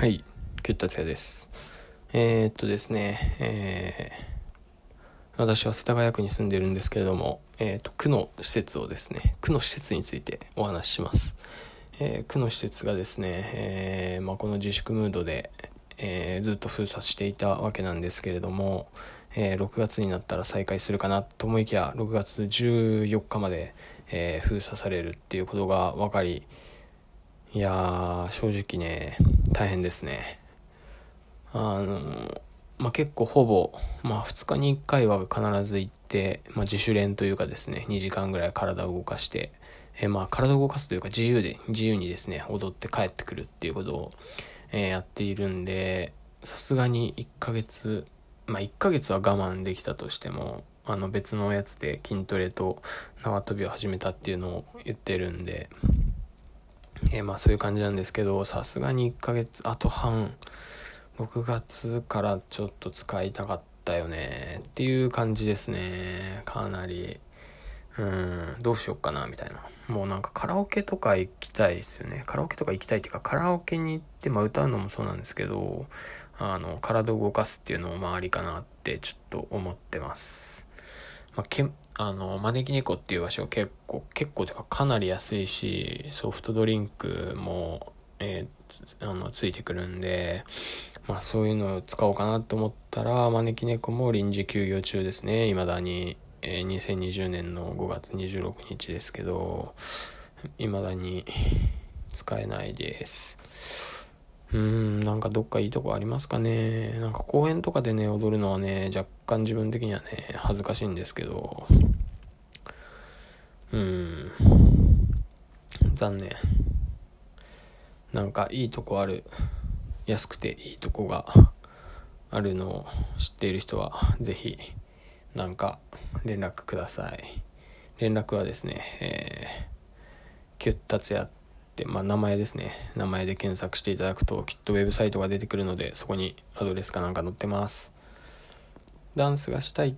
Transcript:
はい、キュッタツヤです。えー、っとですね、えー、私は世田谷区に住んでるんですけれども、えー、っと、区の施設をですね、区の施設についてお話しします。え、区の施設がですね、えまあ、この自粛ムードで、え、ずっと封鎖していたわけなんですけれども、え、6月になったら再開するかなと思いきや、6月14日まで、え、封鎖されるっていうことが分かり、いやー、正直ね、大変ですね。あの、まあ、結構ほぼ、まあ、2日に1回は必ず行って、まあ、自主練というかですね、2時間ぐらい体を動かして、えー、まあ、体を動かすというか自由で、自由にですね、踊って帰ってくるっていうことを、えー、やっているんで、さすがに1ヶ月、まあ、1ヶ月は我慢できたとしても、あの別のやつで筋トレと縄跳びを始めたっていうのを言ってるんで、えー、まあそういう感じなんですけど、さすがに1ヶ月、あと半、6月からちょっと使いたかったよねっていう感じですね。かなり。うん、どうしよっかなみたいな。もうなんかカラオケとか行きたいですよね。カラオケとか行きたいっていうか、カラオケに行って、まあ歌うのもそうなんですけど、あの、体を動かすっていうのもまあありかなってちょっと思ってます。まあ、けあの、招き猫っていう場所結構、結構てかかなり安いし、ソフトドリンクも、えー、あの、ついてくるんで、まあそういうのを使おうかなと思ったら、招き猫も臨時休業中ですね、未だに。えー、2020年の5月26日ですけど、未だに使えないです。うん、なんかどっかいいとこありますかね。なんか公園とかでね、踊るのはね、若干自分的にはね、恥ずかしいんですけど、うん、残念。なんかいいとこある、安くていいとこがあるのを知っている人は、ぜひ、なんか連絡ください。連絡はですね、えー、キュッタツヤ、まあ、名前ですね。名前で検索していただくと、きっとウェブサイトが出てくるので、そこにアドレスかなんか載ってます。ダンスがしたい